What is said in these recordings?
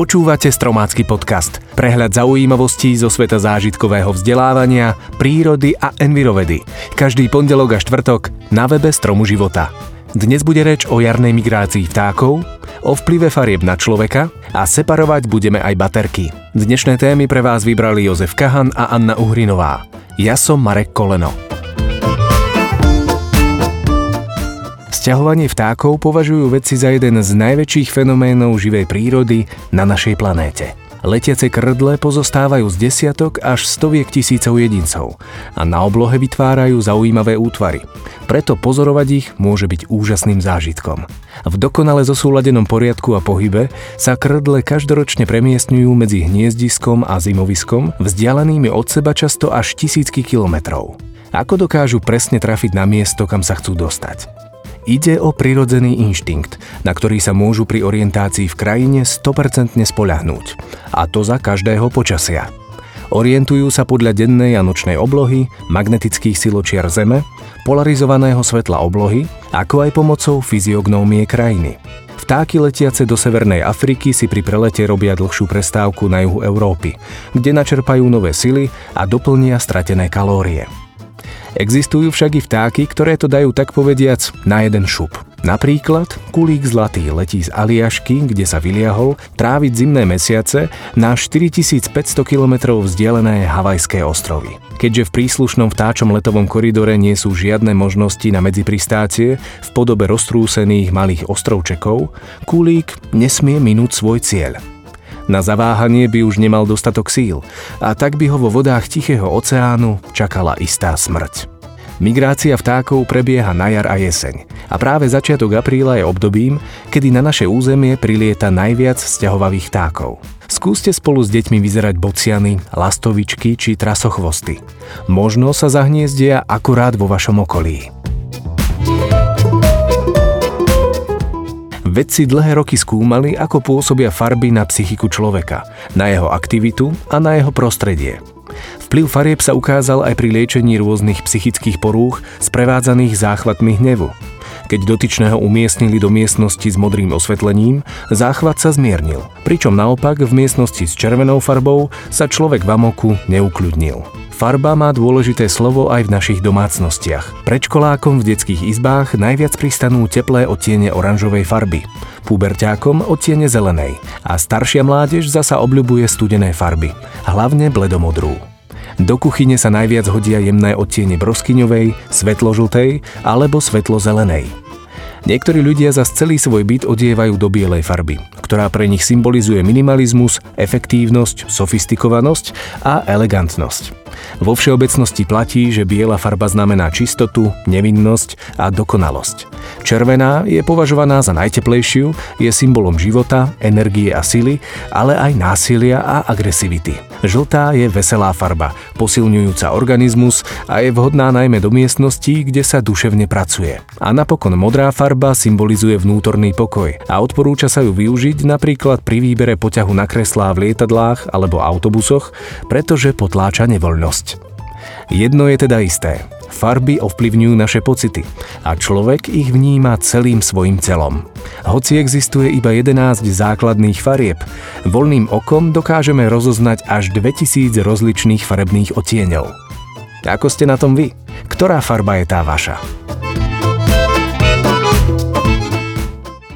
Počúvate Stromácky podcast. Prehľad zaujímavostí zo sveta zážitkového vzdelávania, prírody a envirovedy. Každý pondelok a štvrtok na webe Stromu života. Dnes bude reč o jarnej migrácii vtákov, o vplyve farieb na človeka a separovať budeme aj baterky. Dnešné témy pre vás vybrali Jozef Kahan a Anna Uhrinová. Ja som Marek Koleno. Sťahovanie vtákov považujú vedci za jeden z najväčších fenoménov živej prírody na našej planéte. Letiace krdle pozostávajú z desiatok až stoviek tisícov jedincov a na oblohe vytvárajú zaujímavé útvary. Preto pozorovať ich môže byť úžasným zážitkom. V dokonale zosúladenom poriadku a pohybe sa krdle každoročne premiestňujú medzi hniezdiskom a zimoviskom, vzdialenými od seba často až tisícky kilometrov. Ako dokážu presne trafiť na miesto, kam sa chcú dostať? Ide o prirodzený inštinkt, na ktorý sa môžu pri orientácii v krajine 100% spoľahnúť. A to za každého počasia. Orientujú sa podľa dennej a nočnej oblohy, magnetických siločiar Zeme, polarizovaného svetla oblohy, ako aj pomocou fyziognómie krajiny. Vtáky letiace do Severnej Afriky si pri prelete robia dlhšiu prestávku na juhu Európy, kde načerpajú nové sily a doplnia stratené kalórie. Existujú však i vtáky, ktoré to dajú tak povediac na jeden šup. Napríklad kulík zlatý letí z Aliašky, kde sa vyliahol, tráviť zimné mesiace na 4500 km vzdialené Havajské ostrovy. Keďže v príslušnom vtáčom letovom koridore nie sú žiadne možnosti na medzipristácie v podobe roztrúsených malých ostrovčekov, kulík nesmie minúť svoj cieľ. Na zaváhanie by už nemal dostatok síl a tak by ho vo vodách Tichého oceánu čakala istá smrť. Migrácia vtákov prebieha na jar a jeseň a práve začiatok apríla je obdobím, kedy na naše územie prilieta najviac sťahovavých vtákov. Skúste spolu s deťmi vyzerať bociany, lastovičky či trasochvosty. Možno sa zahniezdia akurát vo vašom okolí. Vedci dlhé roky skúmali, ako pôsobia farby na psychiku človeka, na jeho aktivitu a na jeho prostredie. Vplyv farieb sa ukázal aj pri liečení rôznych psychických porúch sprevádzaných záchvatmi hnevu. Keď dotyčného umiestnili do miestnosti s modrým osvetlením, záchvat sa zmiernil, pričom naopak v miestnosti s červenou farbou sa človek v amoku neukľudnil. Farba má dôležité slovo aj v našich domácnostiach. Predškolákom v detských izbách najviac pristanú teplé odtiene oranžovej farby, puberťákom odtiene zelenej a staršia mládež zasa obľubuje studené farby, hlavne bledomodrú. Do kuchyne sa najviac hodia jemné odtiene broskyňovej, svetložltej alebo svetlozelenej. Niektorí ľudia za celý svoj byt odievajú do bielej farby, ktorá pre nich symbolizuje minimalizmus, efektívnosť, sofistikovanosť a elegantnosť. Vo všeobecnosti platí, že biela farba znamená čistotu, nevinnosť a dokonalosť. Červená je považovaná za najteplejšiu, je symbolom života, energie a sily, ale aj násilia a agresivity. Žltá je veselá farba, posilňujúca organizmus a je vhodná najmä do miestností, kde sa duševne pracuje. A napokon modrá farba symbolizuje vnútorný pokoj a odporúča sa ju využiť napríklad pri výbere poťahu na kreslá v lietadlách alebo autobusoch, pretože potláča nevoľnosť. Jedno je teda isté. Farby ovplyvňujú naše pocity a človek ich vníma celým svojim celom. Hoci existuje iba 11 základných farieb, voľným okom dokážeme rozoznať až 2000 rozličných farebných odtieňov. Ako ste na tom vy? Ktorá farba je tá vaša?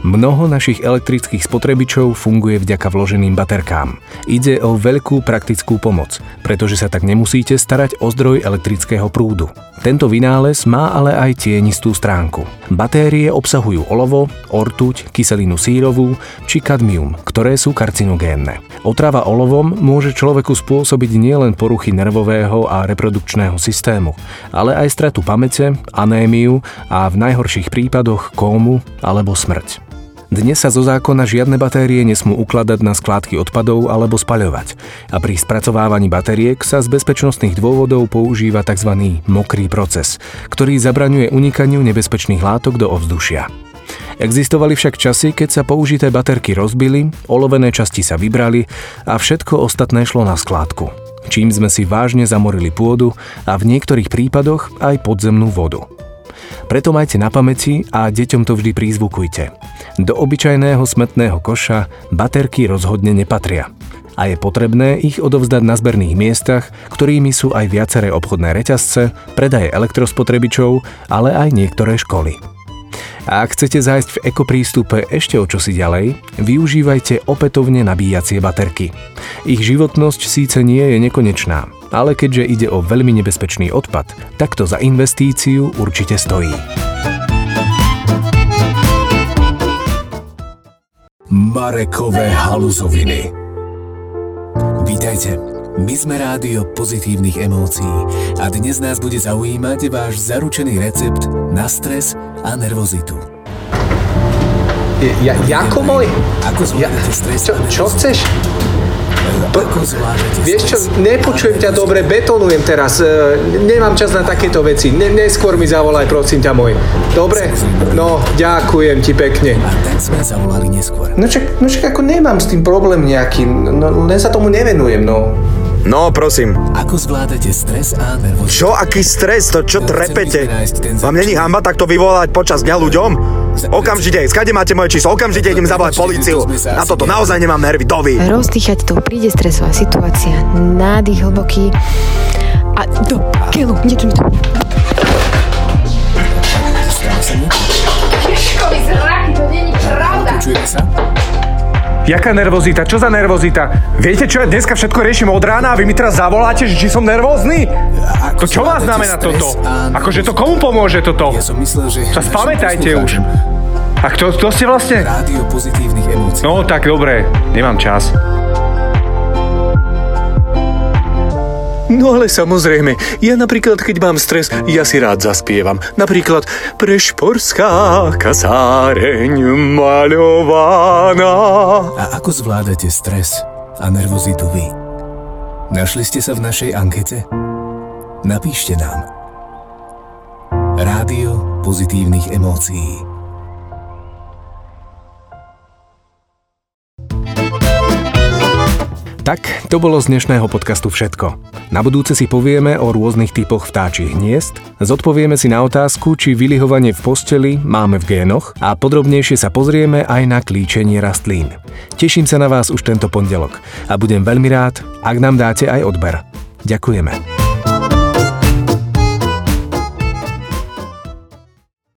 Mnoho našich elektrických spotrebičov funguje vďaka vloženým baterkám. Ide o veľkú praktickú pomoc, pretože sa tak nemusíte starať o zdroj elektrického prúdu. Tento vynález má ale aj tienistú stránku. Batérie obsahujú olovo, ortuť, kyselinu sírovú či kadmium, ktoré sú karcinogénne. Otrava olovom môže človeku spôsobiť nielen poruchy nervového a reprodukčného systému, ale aj stratu pamäte, anémiu a v najhorších prípadoch kómu alebo smrť. Dnes sa zo zákona žiadne batérie nesmú ukladať na skládky odpadov alebo spaľovať a pri spracovávaní batériek sa z bezpečnostných dôvodov používa tzv. mokrý proces, ktorý zabraňuje unikaniu nebezpečných látok do ovzdušia. Existovali však časy, keď sa použité baterky rozbili, olovené časti sa vybrali a všetko ostatné šlo na skládku. Čím sme si vážne zamorili pôdu a v niektorých prípadoch aj podzemnú vodu. Preto majte na pamäti a deťom to vždy prízvukujte. Do obyčajného smetného koša baterky rozhodne nepatria a je potrebné ich odovzdať na zberných miestach, ktorými sú aj viaceré obchodné reťazce, predaje elektrospotrebičov, ale aj niektoré školy. A ak chcete zájsť v ekoprístupe ešte o čosi ďalej, využívajte opätovne nabíjacie baterky. Ich životnosť síce nie je nekonečná, ale keďže ide o veľmi nebezpečný odpad, tak to za investíciu určite stojí. Marekové haluzoviny. Vítajte, my sme rádio pozitívnych emócií a dnes nás bude zaujímať váš zaručený recept na stres a nervozitu. Ja, jako môj? Ako zvládate ja, stres čo, čo chceš? Vieš čo, nepočujem ťa dobre, betonujem teraz. E, nemám čas na takéto veci. Ne, neskôr mi zavolaj, prosím ťa môj. Dobre? No, ďakujem ti pekne. A tak sme zavolali neskôr. No čak, no čak ako nemám s tým problém nejaký. No, len sa tomu nevenujem, no. No, prosím. Ako zvládate stres a nervozitu? Čo, aký stres? To čo trepete? Vám není hamba takto vyvolať počas dňa ľuďom? Okamžite, skade máte moje číslo, okamžite idem zavolať políciu. Na toto naozaj nemám nervy, dovi. Rozdýchať to, príde stresová situácia, nádych hlboký a do keľu, niečo mi to. Ježkovi Jaká nervozita? Čo za nervozita? Viete čo, ja dneska všetko riešim od rána a vy mi teraz zavoláte, že či som nervózny? Ako To čo má znamená toto? Akože to komu pomôže toto? Ja som myslel, že... Sa spamätajte už. poslucháčom A kto, kto ste vlastne? Rádio pozitívnych emócií. No tak dobre, nemám čas. No ale samozrejme, ja napríklad, keď mám stres, ja si rád zaspievam. Napríklad Prešporská kasáreň maľovaná. A ako zvládate stres a nervozitu vy? Našli ste sa v našej ankete? Napíšte nám. Rádio pozitívnych emócií. Tak, to bolo z dnešného podcastu všetko. Na budúce si povieme o rôznych typoch vtáčich hniezd, zodpovieme si na otázku, či vylihovanie v posteli máme v génoch a podrobnejšie sa pozrieme aj na klíčenie rastlín. Teším sa na vás už tento pondelok a budem veľmi rád, ak nám dáte aj odber. Ďakujeme.